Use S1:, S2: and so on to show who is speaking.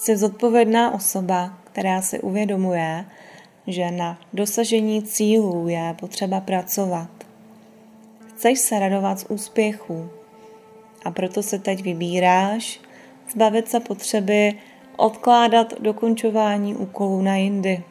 S1: Jsi zodpovědná osoba, která si uvědomuje, že na dosažení cílů je potřeba pracovat. Chceš se radovat z úspěchu a proto se teď vybíráš zbavit se potřeby odkládat dokončování úkolů na jindy.